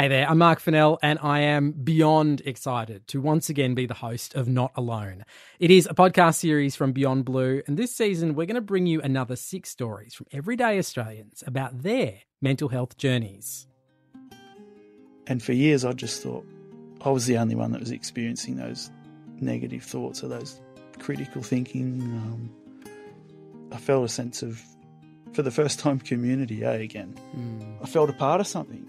Hey there, I'm Mark Fennell, and I am beyond excited to once again be the host of Not Alone. It is a podcast series from Beyond Blue, and this season we're going to bring you another six stories from everyday Australians about their mental health journeys. And for years, I just thought I was the only one that was experiencing those negative thoughts or those critical thinking. Um, I felt a sense of, for the first time, community eh, again. Mm. I felt a part of something.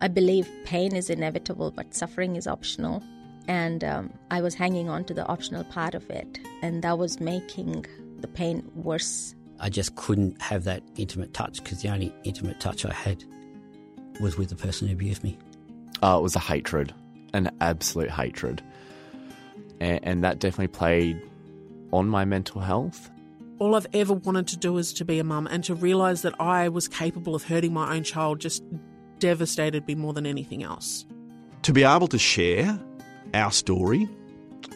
I believe pain is inevitable, but suffering is optional. And um, I was hanging on to the optional part of it, and that was making the pain worse. I just couldn't have that intimate touch because the only intimate touch I had was with the person who abused me. Uh, it was a hatred, an absolute hatred. And, and that definitely played on my mental health. All I've ever wanted to do is to be a mum and to realise that I was capable of hurting my own child just devastated me more than anything else. To be able to share our story,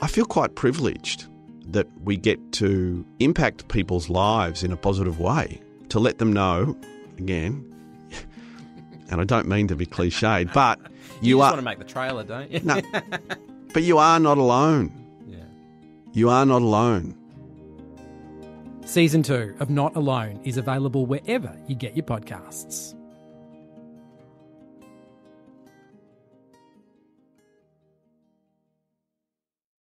I feel quite privileged that we get to impact people's lives in a positive way, to let them know, again, and I don't mean to be cliched, but you, you are, want to make the trailer, don't you? no, but you are not alone. Yeah. You are not alone. Season 2 of Not Alone is available wherever you get your podcasts.